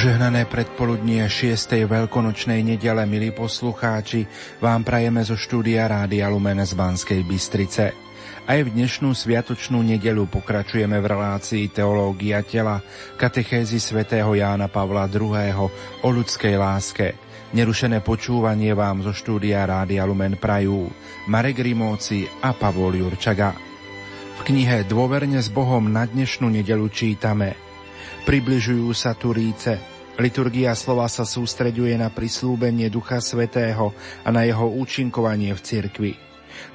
Požehnané predpoludnie 6. veľkonočnej nedele, milí poslucháči, vám prajeme zo štúdia Rádia Lumen z Banskej Bystrice. Aj v dnešnú sviatočnú nedelu pokračujeme v relácii Teológia tela, katechézy svätého Jána Pavla II. o ľudskej láske. Nerušené počúvanie vám zo štúdia Rádia Lumen prajú Marek Rimóci a Pavol Jurčaga. V knihe Dôverne s Bohom na dnešnú nedelu čítame – Približujú sa Turíce. Liturgia slova sa sústreďuje na prislúbenie Ducha Svetého a na jeho účinkovanie v cirkvi.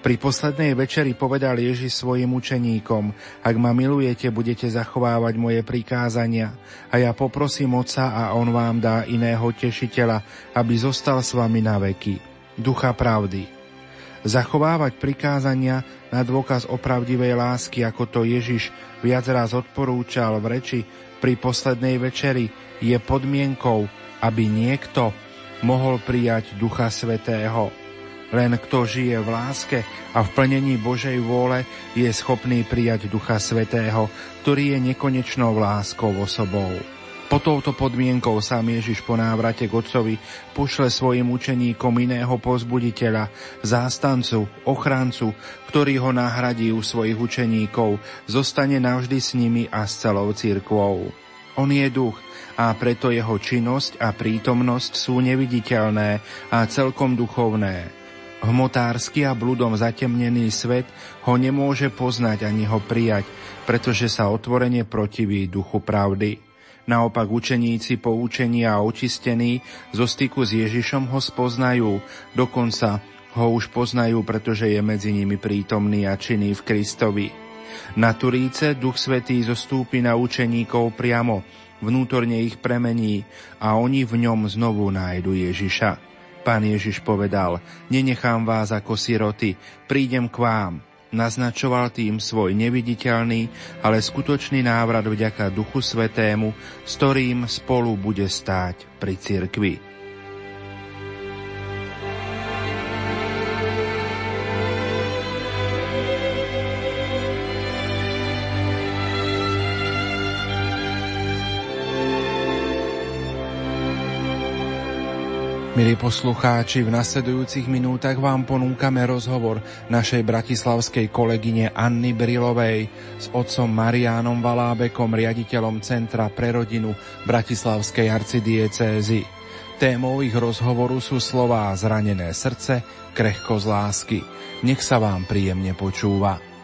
Pri poslednej večeri povedal Ježiš svojim učeníkom, ak ma milujete, budete zachovávať moje prikázania a ja poprosím Otca a On vám dá iného tešiteľa, aby zostal s vami na veky. Ducha pravdy. Zachovávať prikázania na dôkaz opravdivej lásky, ako to Ježiš viac raz odporúčal v reči pri poslednej večeri je podmienkou, aby niekto mohol prijať Ducha Svetého. Len kto žije v láske a v plnení Božej vôle je schopný prijať Ducha Svetého, ktorý je nekonečnou láskou osobou. Po touto podmienkou sám Ježiš po návrate k Otcovi pošle svojim učeníkom iného pozbuditeľa, zástancu, ochrancu, ktorý ho nahradí u svojich učeníkov, zostane navždy s nimi a s celou církvou. On je duch a preto jeho činnosť a prítomnosť sú neviditeľné a celkom duchovné. Hmotársky a bludom zatemnený svet ho nemôže poznať ani ho prijať, pretože sa otvorene protiví duchu pravdy. Naopak učeníci poučení a očistení zo styku s Ježišom ho spoznajú, dokonca ho už poznajú, pretože je medzi nimi prítomný a činný v Kristovi. Na Turíce Duch Svetý zostúpi na učeníkov priamo, vnútorne ich premení a oni v ňom znovu nájdu Ježiša. Pán Ježiš povedal, nenechám vás ako siroty, prídem k vám, Naznačoval tým svoj neviditeľný, ale skutočný návrat vďaka Duchu Svetému, s ktorým spolu bude stáť pri cirkvi. Milí poslucháči, v nasledujúcich minútach vám ponúkame rozhovor našej bratislavskej kolegyne Anny Brilovej s otcom Mariánom Valábekom, riaditeľom Centra pre rodinu Bratislavskej arcidiecézy. Témou ich rozhovoru sú slová zranené srdce, krehko z lásky. Nech sa vám príjemne počúva.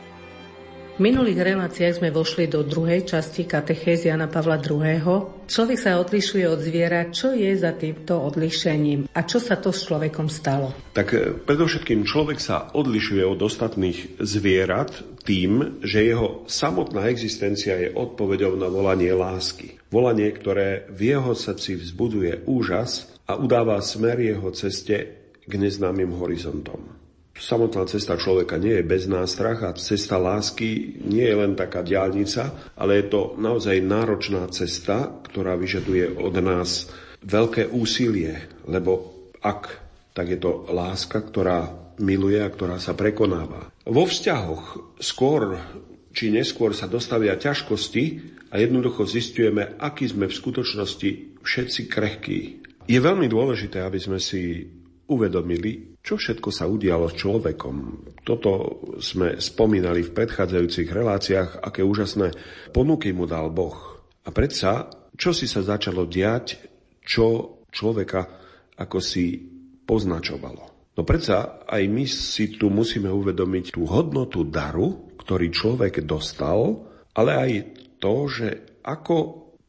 Minulých reláciách sme vošli do druhej časti katechézy Jana Pavla II. Človek sa odlišuje od zviera. Čo je za týmto odlišením a čo sa to s človekom stalo? Tak e, predovšetkým človek sa odlišuje od ostatných zvierat tým, že jeho samotná existencia je odpovedou na volanie lásky. Volanie, ktoré v jeho srdci vzbuduje úžas a udáva smer jeho ceste k neznámym horizontom. Samotná cesta človeka nie je bez nástrach a cesta lásky nie je len taká diálnica, ale je to naozaj náročná cesta, ktorá vyžaduje od nás veľké úsilie, lebo ak, tak je to láska, ktorá miluje a ktorá sa prekonáva. Vo vzťahoch skôr či neskôr sa dostavia ťažkosti a jednoducho zistujeme, aký sme v skutočnosti všetci krehkí. Je veľmi dôležité, aby sme si uvedomili, čo všetko sa udialo s človekom? Toto sme spomínali v predchádzajúcich reláciách, aké úžasné ponuky mu dal Boh. A predsa, čo si sa začalo diať, čo človeka ako si poznačovalo. No predsa aj my si tu musíme uvedomiť tú hodnotu daru, ktorý človek dostal, ale aj to, že ako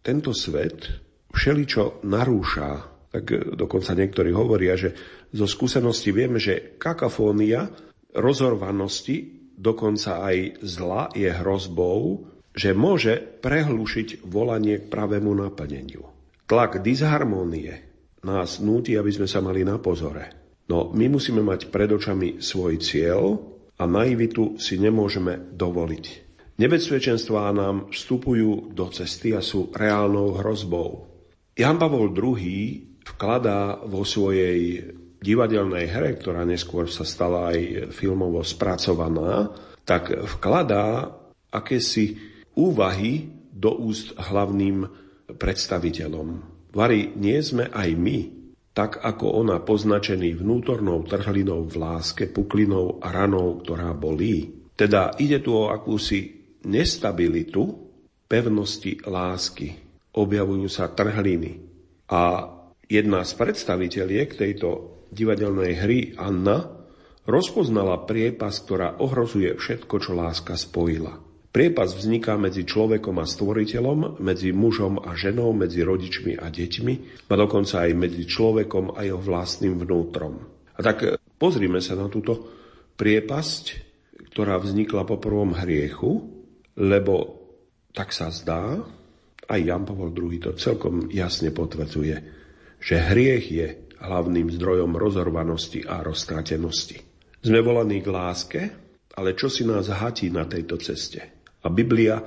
tento svet všeličo narúša tak dokonca niektorí hovoria, že zo skúsenosti vieme, že kakafónia rozorvanosti, dokonca aj zla je hrozbou, že môže prehlušiť volanie k pravému naplneniu. Tlak disharmónie nás núti, aby sme sa mali na pozore. No my musíme mať pred očami svoj cieľ a naivitu si nemôžeme dovoliť. Nebezpečenstvá nám vstupujú do cesty a sú reálnou hrozbou. Jan Pavol II vkladá vo svojej divadelnej hre, ktorá neskôr sa stala aj filmovo spracovaná, tak vkladá akési úvahy do úst hlavným predstaviteľom. Vary nie sme aj my, tak ako ona poznačený vnútornou trhlinou v láske, puklinou a ranou, ktorá bolí. Teda ide tu o akúsi nestabilitu pevnosti lásky. Objavujú sa trhliny. A jedna z predstaviteľiek tejto divadelnej hry, Anna, rozpoznala priepas, ktorá ohrozuje všetko, čo láska spojila. Priepas vzniká medzi človekom a stvoriteľom, medzi mužom a ženou, medzi rodičmi a deťmi, a dokonca aj medzi človekom a jeho vlastným vnútrom. A tak pozrime sa na túto priepasť, ktorá vznikla po prvom hriechu, lebo tak sa zdá, aj Jan Pavel II to celkom jasne potvrdzuje, že hriech je hlavným zdrojom rozorvanosti a roztratenosti. Sme volaní k láske, ale čo si nás hatí na tejto ceste? A Biblia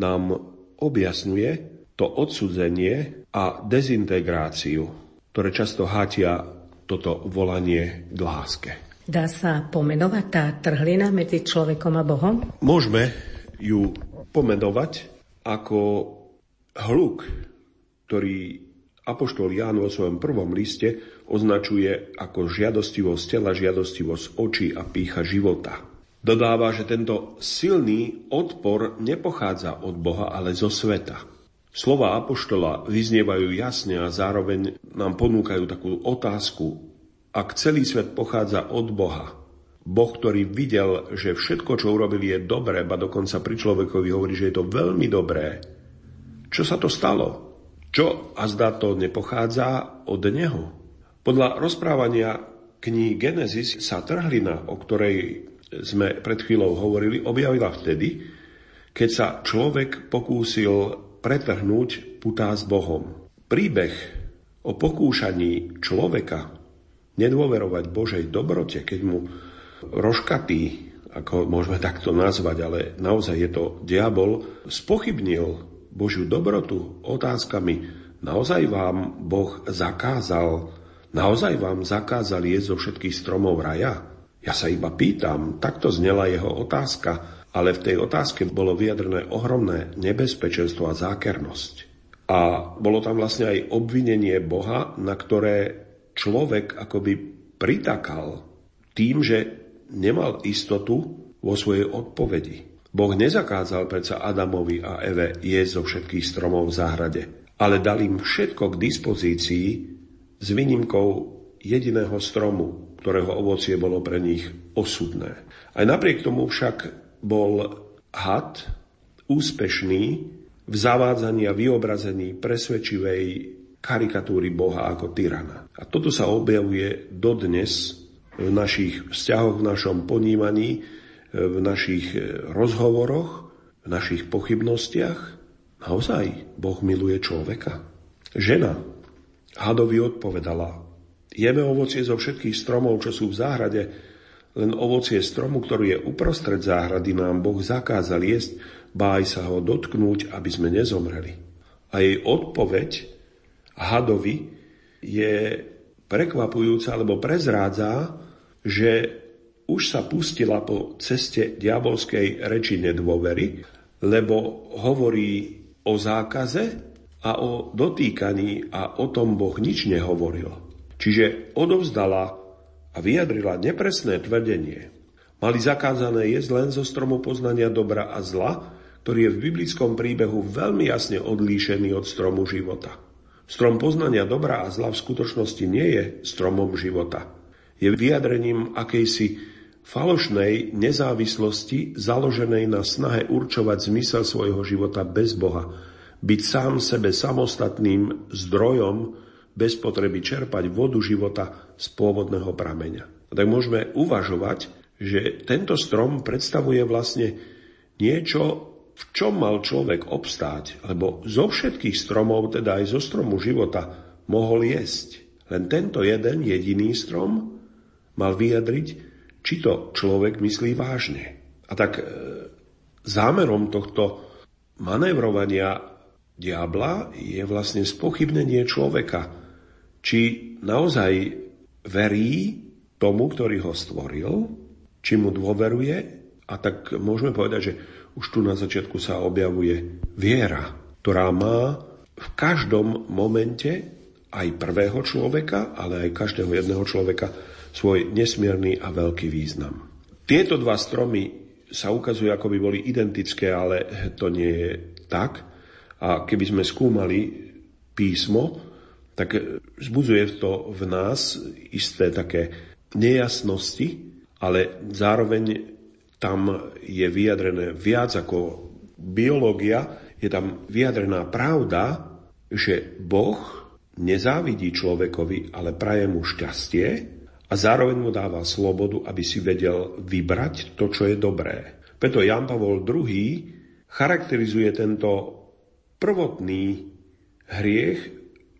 nám objasňuje to odsudzenie a dezintegráciu, ktoré často hatia toto volanie k láske. Dá sa pomenovať tá trhlina medzi človekom a Bohom? Môžeme ju pomenovať ako hluk, ktorý Apoštol Ján vo svojom prvom liste označuje ako žiadostivosť tela, žiadostivosť očí a pícha života. Dodáva, že tento silný odpor nepochádza od Boha, ale zo sveta. Slova Apoštola vyznievajú jasne a zároveň nám ponúkajú takú otázku. Ak celý svet pochádza od Boha, Boh, ktorý videl, že všetko, čo urobili, je dobré, ba dokonca pri človekovi hovorí, že je to veľmi dobré, čo sa to stalo? Čo a zdá to nepochádza od Neho? Podľa rozprávania knihy Genesis sa trhlina, o ktorej sme pred chvíľou hovorili, objavila vtedy, keď sa človek pokúsil pretrhnúť putá s Bohom. Príbeh o pokúšaní človeka nedôverovať Božej dobrote, keď mu roškatý, ako môžeme takto nazvať, ale naozaj je to diabol, spochybnil Božiu dobrotu otázkami, naozaj vám Boh zakázal, naozaj vám zakázal jesť zo všetkých stromov raja? Ja sa iba pýtam, takto znela jeho otázka, ale v tej otázke bolo vyjadrené ohromné nebezpečenstvo a zákernosť. A bolo tam vlastne aj obvinenie Boha, na ktoré človek akoby pritakal tým, že nemal istotu vo svojej odpovedi. Boh nezakázal predsa Adamovi a Eve jesť zo všetkých stromov v záhrade, ale dal im všetko k dispozícii s výnimkou jediného stromu, ktorého ovocie bolo pre nich osudné. Aj napriek tomu však bol had úspešný v zavádzaní a vyobrazení presvedčivej karikatúry Boha ako tyrana. A toto sa objavuje dodnes v našich vzťahoch, v našom ponímaní, v našich rozhovoroch, v našich pochybnostiach. Naozaj Boh miluje človeka. Žena hadovi odpovedala, Jeme ovocie zo všetkých stromov, čo sú v záhrade, len ovocie stromu, ktorý je uprostred záhrady, nám Boh zakázal jesť, báj sa ho dotknúť, aby sme nezomreli. A jej odpoveď hadovi je prekvapujúca, alebo prezrádza, že už sa pustila po ceste diabolskej reči nedôvery, lebo hovorí o zákaze a o dotýkaní a o tom Boh nič nehovoril. Čiže odovzdala a vyjadrila nepresné tvrdenie. Mali zakázané jesť len zo stromu poznania dobra a zla, ktorý je v biblickom príbehu veľmi jasne odlíšený od stromu života. Strom poznania dobra a zla v skutočnosti nie je stromom života. Je vyjadrením akejsi falošnej nezávislosti založenej na snahe určovať zmysel svojho života bez Boha, byť sám sebe samostatným zdrojom bez potreby čerpať vodu života z pôvodného prameňa. Tak môžeme uvažovať, že tento strom predstavuje vlastne niečo, v čom mal človek obstáť, lebo zo všetkých stromov, teda aj zo stromu života, mohol jesť. Len tento jeden jediný strom mal vyjadriť, či to človek myslí vážne. A tak e, zámerom tohto manévrovania diabla je vlastne spochybnenie človeka, či naozaj verí tomu, ktorý ho stvoril, či mu dôveruje a tak môžeme povedať, že už tu na začiatku sa objavuje viera, ktorá má v každom momente aj prvého človeka, ale aj každého jedného človeka svoj nesmierny a veľký význam. Tieto dva stromy sa ukazujú, ako by boli identické, ale to nie je tak. A keby sme skúmali písmo, tak zbudzuje to v nás isté také nejasnosti, ale zároveň tam je vyjadrené viac ako biológia, je tam vyjadrená pravda, že Boh nezávidí človekovi, ale praje mu šťastie a zároveň mu dáva slobodu, aby si vedel vybrať to, čo je dobré. Preto Jan Pavol II charakterizuje tento prvotný hriech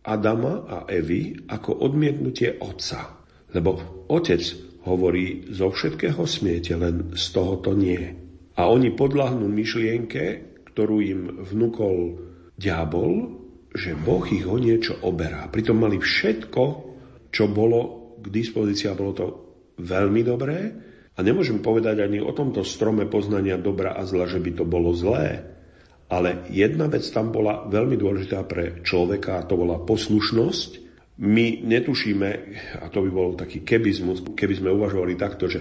Adama a Evy ako odmietnutie otca. Lebo otec hovorí, zo všetkého smiete, len z tohoto nie. A oni podľahnú myšlienke, ktorú im vnúkol diabol, že Boh ich o niečo oberá. Pritom mali všetko, čo bolo k dispozícii a bolo to veľmi dobré. A nemôžem povedať ani o tomto strome poznania dobra a zla, že by to bolo zlé. Ale jedna vec tam bola veľmi dôležitá pre človeka a to bola poslušnosť. My netušíme, a to by bol taký kebizmus, keby sme uvažovali takto, že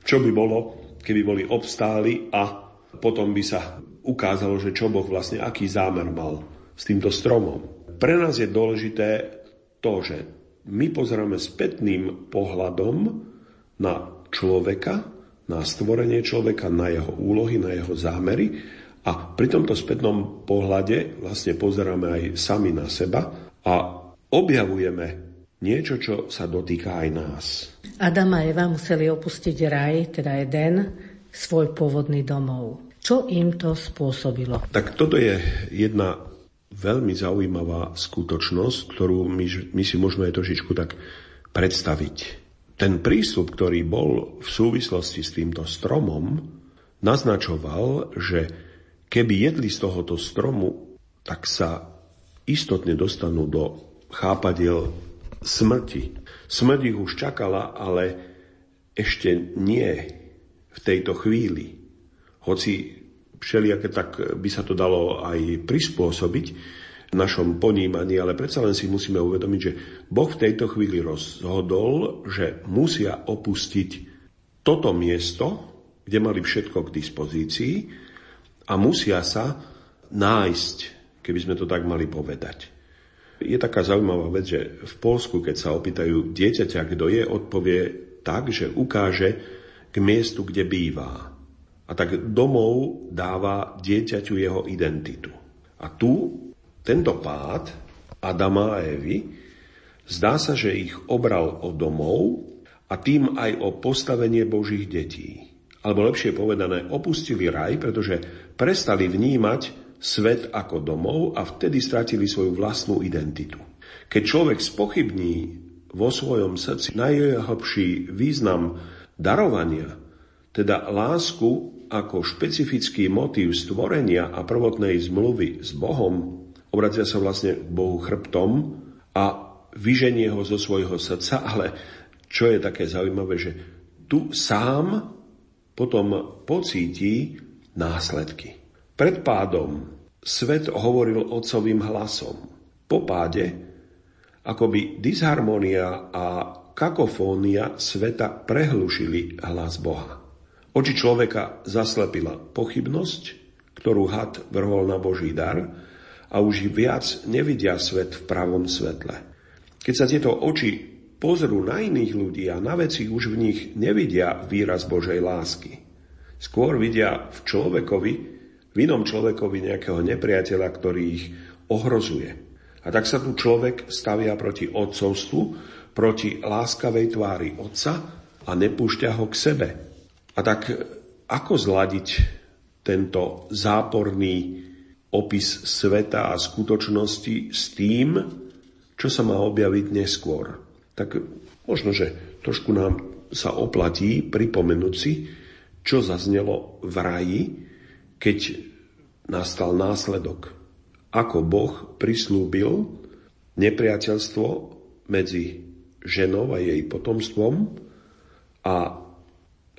čo by bolo, keby boli obstáli a potom by sa ukázalo, že čo Boh vlastne, aký zámer mal s týmto stromom. Pre nás je dôležité to, že my pozeráme spätným pohľadom na človeka, na stvorenie človeka, na jeho úlohy, na jeho zámery a pri tomto spätnom pohľade vlastne pozeráme aj sami na seba a objavujeme niečo, čo sa dotýka aj nás. Adam a Eva museli opustiť raj, teda Eden, svoj pôvodný domov. Čo im to spôsobilo? Tak toto je jedna veľmi zaujímavá skutočnosť, ktorú my, my si môžeme aj trošičku tak predstaviť. Ten prístup, ktorý bol v súvislosti s týmto stromom, naznačoval, že keby jedli z tohoto stromu, tak sa istotne dostanú do chápadiel smrti. Smrť ich už čakala, ale ešte nie v tejto chvíli. Hoci všelijaké, tak by sa to dalo aj prispôsobiť v našom ponímaní, ale predsa len si musíme uvedomiť, že Boh v tejto chvíli rozhodol, že musia opustiť toto miesto, kde mali všetko k dispozícii a musia sa nájsť, keby sme to tak mali povedať. Je taká zaujímavá vec, že v Polsku, keď sa opýtajú dieťaťa, kto je, odpovie tak, že ukáže k miestu, kde bývá. A tak domov dáva dieťaťu jeho identitu. A tu tento pád Adama a Evy zdá sa, že ich obral o domov a tým aj o postavenie Božích detí. Alebo lepšie povedané, opustili raj, pretože prestali vnímať svet ako domov a vtedy stratili svoju vlastnú identitu. Keď človek spochybní vo svojom srdci najhlbší význam darovania, teda lásku ako špecifický motív stvorenia a prvotnej zmluvy s Bohom, obracia sa vlastne k Bohu chrbtom a vyženie ho zo svojho srdca, ale čo je také zaujímavé, že tu sám potom pocíti následky. Pred pádom svet hovoril otcovým hlasom. Po páde akoby disharmonia a kakofónia sveta prehlušili hlas Boha. Oči človeka zaslepila pochybnosť, ktorú had vrhol na Boží dar a už viac nevidia svet v pravom svetle. Keď sa tieto oči pozrú na iných ľudí a na veci už v nich nevidia výraz Božej lásky. Skôr vidia v človekovi, v inom človekovi nejakého nepriateľa, ktorý ich ohrozuje. A tak sa tu človek stavia proti otcovstvu, proti láskavej tvári otca a nepúšťa ho k sebe, a tak ako zladiť tento záporný opis sveta a skutočnosti s tým, čo sa má objaviť neskôr. Tak možno, že trošku nám sa oplatí pripomenúť si, čo zaznelo v raji, keď nastal následok. Ako Boh prislúbil nepriateľstvo medzi ženou a jej potomstvom a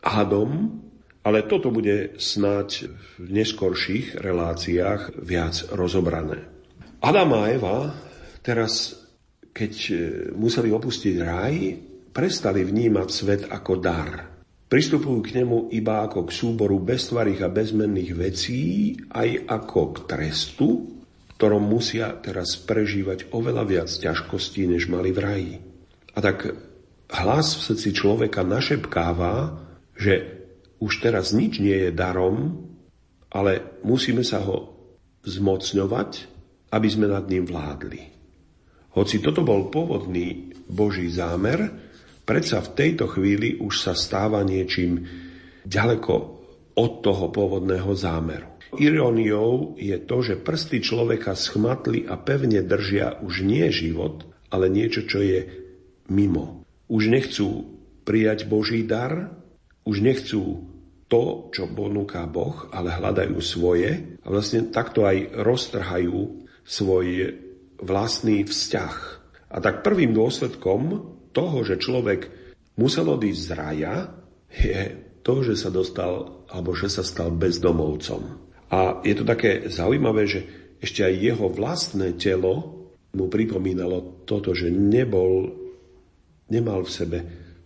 hadom, ale toto bude snáď v neskorších reláciách viac rozobrané. Adam a Eva teraz, keď e, museli opustiť raj, prestali vnímať svet ako dar. Pristupujú k nemu iba ako k súboru beztvarých a bezmenných vecí, aj ako k trestu, ktorom musia teraz prežívať oveľa viac ťažkostí, než mali v raji. A tak hlas v srdci človeka našepkáva, že už teraz nič nie je darom, ale musíme sa ho zmocňovať, aby sme nad ním vládli. Hoci toto bol pôvodný Boží zámer, predsa v tejto chvíli už sa stáva niečím ďaleko od toho pôvodného zámeru. Iróniou je to, že prsty človeka schmatli a pevne držia už nie život, ale niečo, čo je mimo. Už nechcú prijať Boží dar, už nechcú to, čo ponúka Boh, ale hľadajú svoje a vlastne takto aj roztrhajú svoj vlastný vzťah. A tak prvým dôsledkom toho, že človek musel odísť z raja, je to, že sa dostal, alebo že sa stal bezdomovcom. A je to také zaujímavé, že ešte aj jeho vlastné telo mu pripomínalo toto, že nebol, nemal v sebe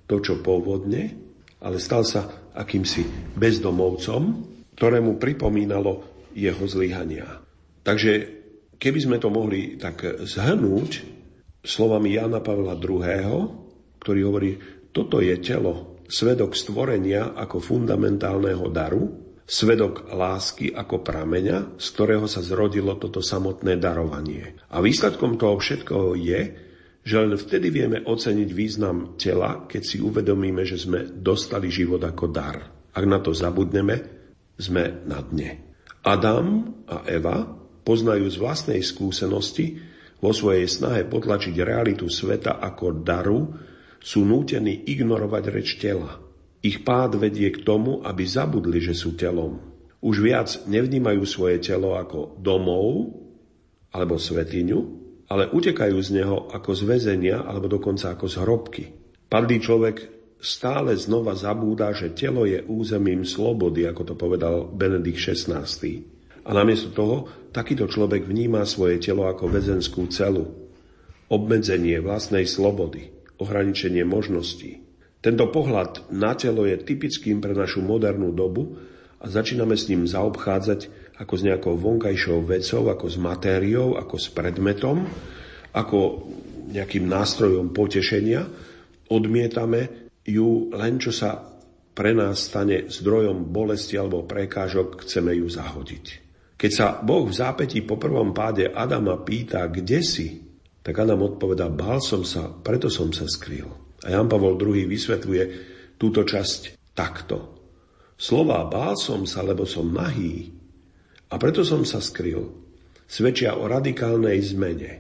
to, čo pôvodne, ale stal sa akýmsi bezdomovcom, ktorému pripomínalo jeho zlyhania. Takže keby sme to mohli tak zhrnúť, slovami Jana Pavla II., ktorý hovorí, toto je telo, svedok stvorenia ako fundamentálneho daru, svedok lásky ako prameňa, z ktorého sa zrodilo toto samotné darovanie. A výsledkom toho všetkoho je, že len vtedy vieme oceniť význam tela, keď si uvedomíme, že sme dostali život ako dar. Ak na to zabudneme, sme na dne. Adam a Eva poznajú z vlastnej skúsenosti, vo svojej snahe potlačiť realitu sveta ako daru, sú nútení ignorovať reč tela. Ich pád vedie k tomu, aby zabudli, že sú telom. Už viac nevnímajú svoje telo ako domov alebo svetiňu, ale utekajú z neho ako z väzenia alebo dokonca ako z hrobky. Padlý človek stále znova zabúda, že telo je územím slobody, ako to povedal Benedikt XVI. A namiesto toho takýto človek vníma svoje telo ako väzenskú celu, obmedzenie vlastnej slobody, ohraničenie možností. Tento pohľad na telo je typickým pre našu modernú dobu a začíname s ním zaobchádzať ako s nejakou vonkajšou vecou, ako s matériou, ako s predmetom, ako nejakým nástrojom potešenia. Odmietame ju len, čo sa pre nás stane zdrojom bolesti alebo prekážok, chceme ju zahodiť. Keď sa Boh v zápätí po prvom páde Adama pýta, kde si, tak Adam odpovedá, bál som sa, preto som sa skryl. A Jan Pavol II vysvetľuje túto časť takto. Slová bál som sa, lebo som nahý a preto som sa skryl, svedčia o radikálnej zmene.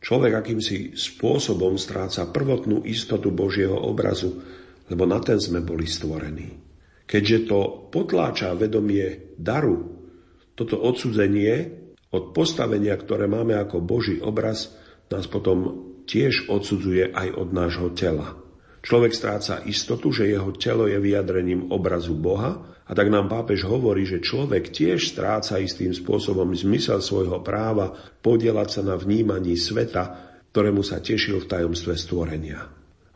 Človek akýmsi spôsobom stráca prvotnú istotu Božieho obrazu, lebo na ten sme boli stvorení. Keďže to potláča vedomie daru, toto odsudzenie od postavenia, ktoré máme ako Boží obraz, nás potom tiež odsudzuje aj od nášho tela. Človek stráca istotu, že jeho telo je vyjadrením obrazu Boha a tak nám pápež hovorí, že človek tiež stráca istým spôsobom zmysel svojho práva podielať sa na vnímaní sveta, ktorému sa tešil v tajomstve stvorenia.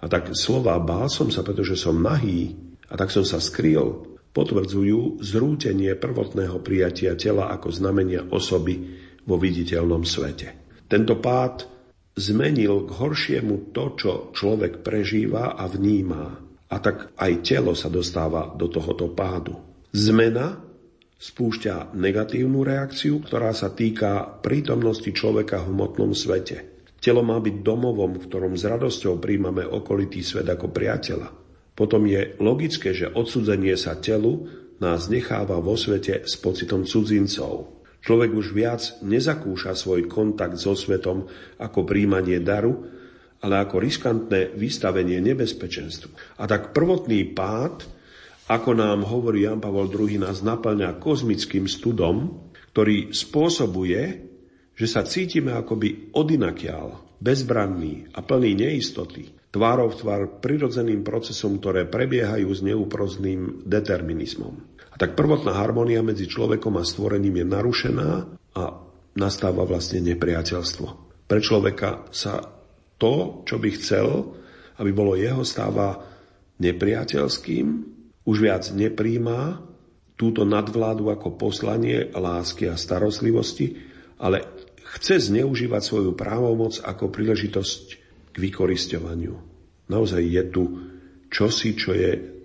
A tak slova bál som sa, pretože som nahý a tak som sa skryl, potvrdzujú zrútenie prvotného prijatia tela ako znamenia osoby vo viditeľnom svete. Tento pád zmenil k horšiemu to, čo človek prežíva a vníma. A tak aj telo sa dostáva do tohoto pádu. Zmena spúšťa negatívnu reakciu, ktorá sa týka prítomnosti človeka v hmotnom svete. Telo má byť domovom, v ktorom s radosťou príjmame okolitý svet ako priateľa. Potom je logické, že odsudzenie sa telu nás necháva vo svete s pocitom cudzincov. Človek už viac nezakúša svoj kontakt so svetom ako príjmanie daru, ale ako riskantné vystavenie nebezpečenstvu. A tak prvotný pád, ako nám hovorí Jan Pavol II, nás naplňa kozmickým studom, ktorý spôsobuje, že sa cítime akoby odinakiaľ, bezbranní a plný neistoty, tvárov tvár prirodzeným procesom, ktoré prebiehajú s neúprozným determinizmom. Tak prvotná harmonia medzi človekom a stvorením je narušená a nastáva vlastne nepriateľstvo. Pre človeka sa to, čo by chcel, aby bolo jeho, stáva nepriateľským, už viac nepríjmá túto nadvládu ako poslanie lásky a starostlivosti, ale chce zneužívať svoju právomoc ako príležitosť k vykoristovaniu. Naozaj je tu čosi, čo je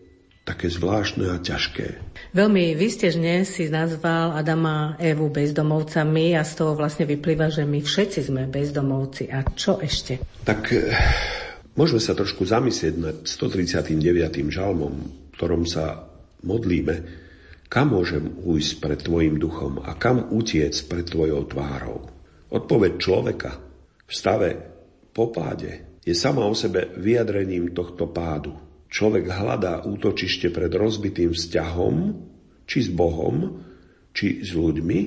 také zvláštne a ťažké. Veľmi výstežne si nazval Adama Evu bezdomovcami a z toho vlastne vyplýva, že my všetci sme bezdomovci. A čo ešte? Tak eh, môžeme sa trošku zamyslieť nad 139. žalmom, v ktorom sa modlíme, kam môžem ujsť pred tvojim duchom a kam utiec pred tvojou tvárou. Odpoveď človeka v stave popáde je sama o sebe vyjadrením tohto pádu. Človek hľadá útočište pred rozbitým vzťahom, či s Bohom, či s ľuďmi,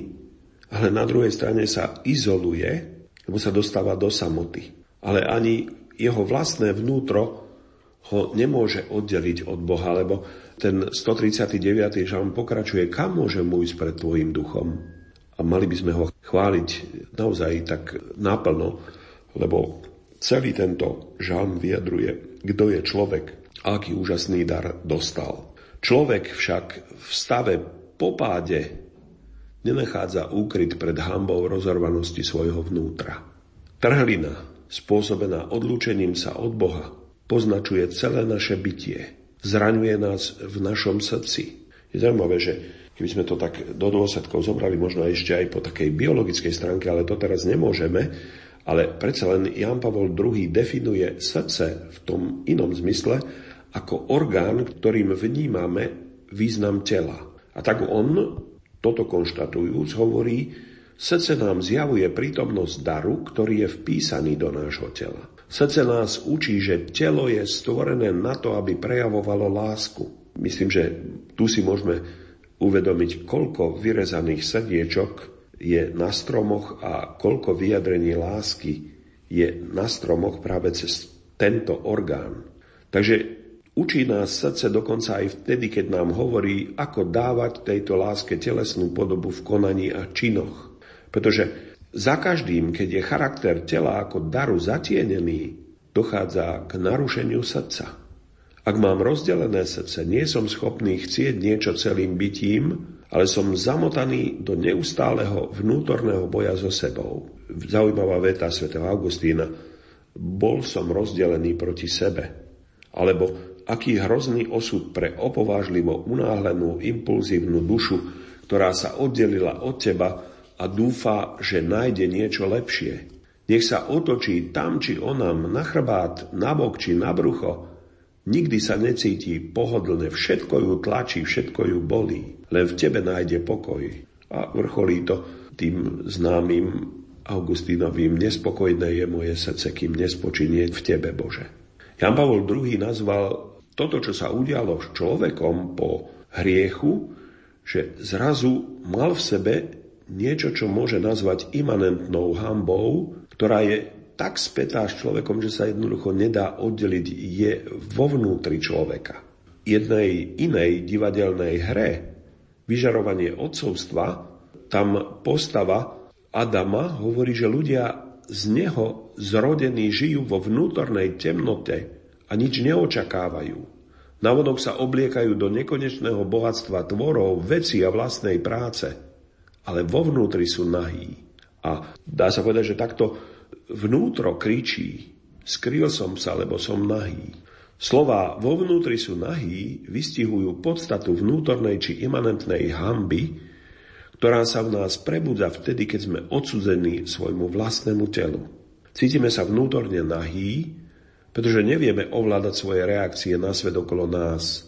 ale na druhej strane sa izoluje, lebo sa dostáva do samoty. Ale ani jeho vlastné vnútro ho nemôže oddeliť od Boha, lebo ten 139. žalm pokračuje, kam môžem ísť pred tvojim duchom? A mali by sme ho chváliť naozaj tak naplno, lebo celý tento žalm vyjadruje, kto je človek, aký úžasný dar dostal. Človek však v stave popáde nenachádza úkryt pred hambou rozorvanosti svojho vnútra. Trhlina, spôsobená odlúčením sa od Boha, poznačuje celé naše bytie. Zraňuje nás v našom srdci. Je zaujímavé, že keby sme to tak do dôsledkov zobrali, možno ešte aj po takej biologickej stránke, ale to teraz nemôžeme, ale predsa len Jan Pavol II definuje srdce v tom inom zmysle, ako orgán, ktorým vnímame význam tela. A tak on, toto konštatujúc, hovorí, srdce nám zjavuje prítomnosť daru, ktorý je vpísaný do nášho tela. Srdce nás učí, že telo je stvorené na to, aby prejavovalo lásku. Myslím, že tu si môžeme uvedomiť, koľko vyrezaných srdiečok je na stromoch a koľko vyjadrení lásky je na stromoch práve cez tento orgán. Takže Učí nás srdce dokonca aj vtedy, keď nám hovorí, ako dávať tejto láske telesnú podobu v konaní a činoch. Pretože za každým, keď je charakter tela ako daru zatienený, dochádza k narušeniu srdca. Ak mám rozdelené srdce, nie som schopný chcieť niečo celým bytím, ale som zamotaný do neustáleho vnútorného boja so sebou. Zaujímavá veta sv. Augustína. Bol som rozdelený proti sebe. Alebo aký hrozný osud pre opovážlivo unáhlenú impulzívnu dušu, ktorá sa oddelila od teba a dúfa, že nájde niečo lepšie. Nech sa otočí tam či onam, na chrbát, na bok či na brucho. Nikdy sa necíti pohodlne, všetko ju tlačí, všetko ju bolí. Len v tebe nájde pokoj. A vrcholí to tým známym Augustínovým nespokojné je moje srdce, kým nespočinie v tebe, Bože. Jan Pavol II nazval toto, čo sa udialo s človekom po hriechu, že zrazu mal v sebe niečo, čo môže nazvať imanentnou hambou, ktorá je tak spätá s človekom, že sa jednoducho nedá oddeliť, je vo vnútri človeka. Jednej inej divadelnej hre, vyžarovanie odcovstva, tam postava Adama hovorí, že ľudia z neho zrodení žijú vo vnútornej temnote, a nič neočakávajú. Navodok sa obliekajú do nekonečného bohatstva tvorov, veci a vlastnej práce, ale vo vnútri sú nahí. A dá sa povedať, že takto vnútro kričí, skryl som sa, lebo som nahý. Slová vo vnútri sú nahý vystihujú podstatu vnútornej či imanentnej hamby, ktorá sa v nás prebudza vtedy, keď sme odsudzení svojmu vlastnému telu. Cítime sa vnútorne nahý, pretože nevieme ovládať svoje reakcie na svet okolo nás.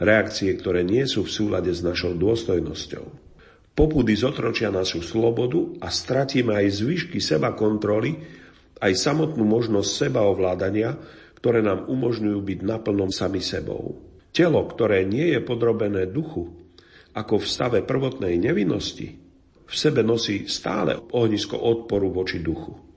Reakcie, ktoré nie sú v súlade s našou dôstojnosťou. Popudy zotročia našu slobodu a stratíme aj zvyšky seba kontroly, aj samotnú možnosť seba ovládania, ktoré nám umožňujú byť naplnom sami sebou. Telo, ktoré nie je podrobené duchu, ako v stave prvotnej nevinnosti, v sebe nosí stále ohnisko odporu voči duchu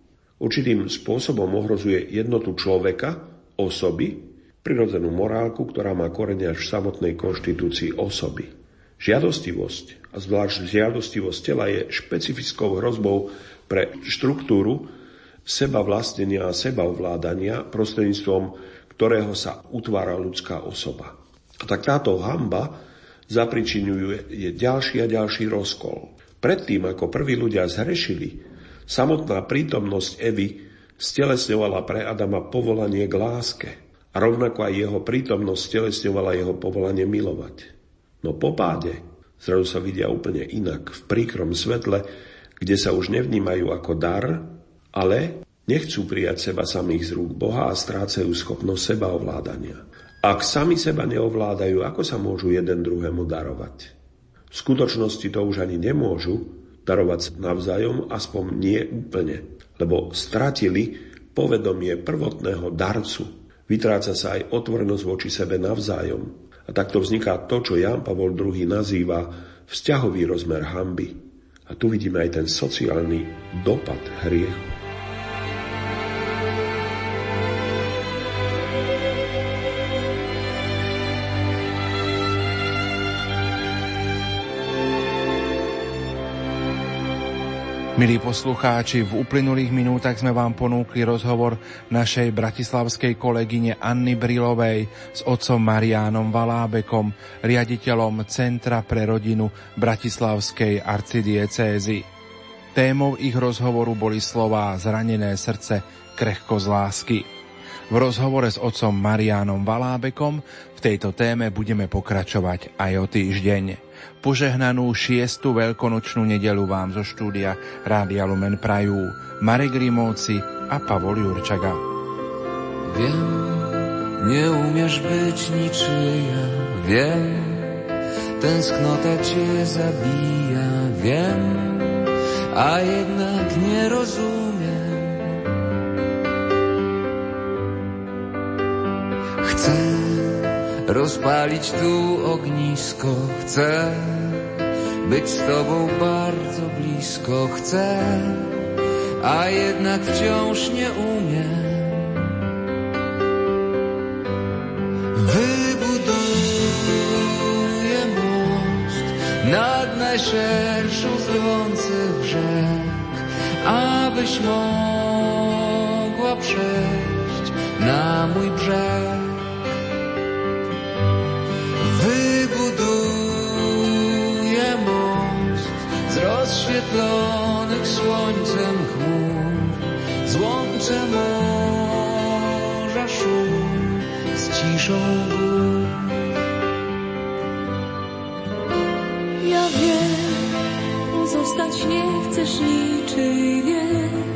určitým spôsobom ohrozuje jednotu človeka, osoby, prirodzenú morálku, ktorá má korene až v samotnej konštitúcii osoby. Žiadostivosť, a zvlášť žiadostivosť tela, je špecifickou hrozbou pre štruktúru seba vlastnenia a seba ovládania, prostredníctvom ktorého sa utvára ľudská osoba. A tak táto hamba zapričinuje je ďalší a ďalší rozkol. Predtým, ako prví ľudia zhrešili, samotná prítomnosť Evy stelesňovala pre Adama povolanie k láske a rovnako aj jeho prítomnosť stelesňovala jeho povolanie milovať. No po páde zrazu sa vidia úplne inak, v príkrom svetle, kde sa už nevnímajú ako dar, ale nechcú prijať seba samých z rúk Boha a strácajú schopnosť seba ovládania. Ak sami seba neovládajú, ako sa môžu jeden druhému darovať? V skutočnosti to už ani nemôžu darovať navzájom, aspoň nie úplne, lebo stratili povedomie prvotného darcu. Vytráca sa aj otvornosť voči sebe navzájom. A takto vzniká to, čo Jan Pavol II nazýva vzťahový rozmer hamby. A tu vidíme aj ten sociálny dopad hriechu. Milí poslucháči, v uplynulých minútach sme vám ponúkli rozhovor našej bratislavskej kolegyne Anny Brilovej s otcom Mariánom Valábekom, riaditeľom Centra pre rodinu Bratislavskej arcidiecézy. Témou ich rozhovoru boli slová Zranené srdce, krehko z lásky. V rozhovore s otcom Mariánom Valábekom v tejto téme budeme pokračovať aj o týždeň. Požehnanú šiestu veľkonočnú nedelu vám zo štúdia Rádia Lumen prajú Marek Rimovci a Pavol Jurčaga. Wiem, neumiesz być niczyja, wiem, tęsknota cię zabija, wiem, a jednak nie. Rozpalić tu ognisko, chcę być z Tobą bardzo blisko, chcę, a jednak wciąż nie umiem. Wybuduję most nad najszerszą z rwących rzek, abyś mogła przejść na mój brzeg. Rozświetlonych słońcem chmur Złączę morza szum z ciszą gór. Ja wiem, pozostać nie chcesz niczyj wiem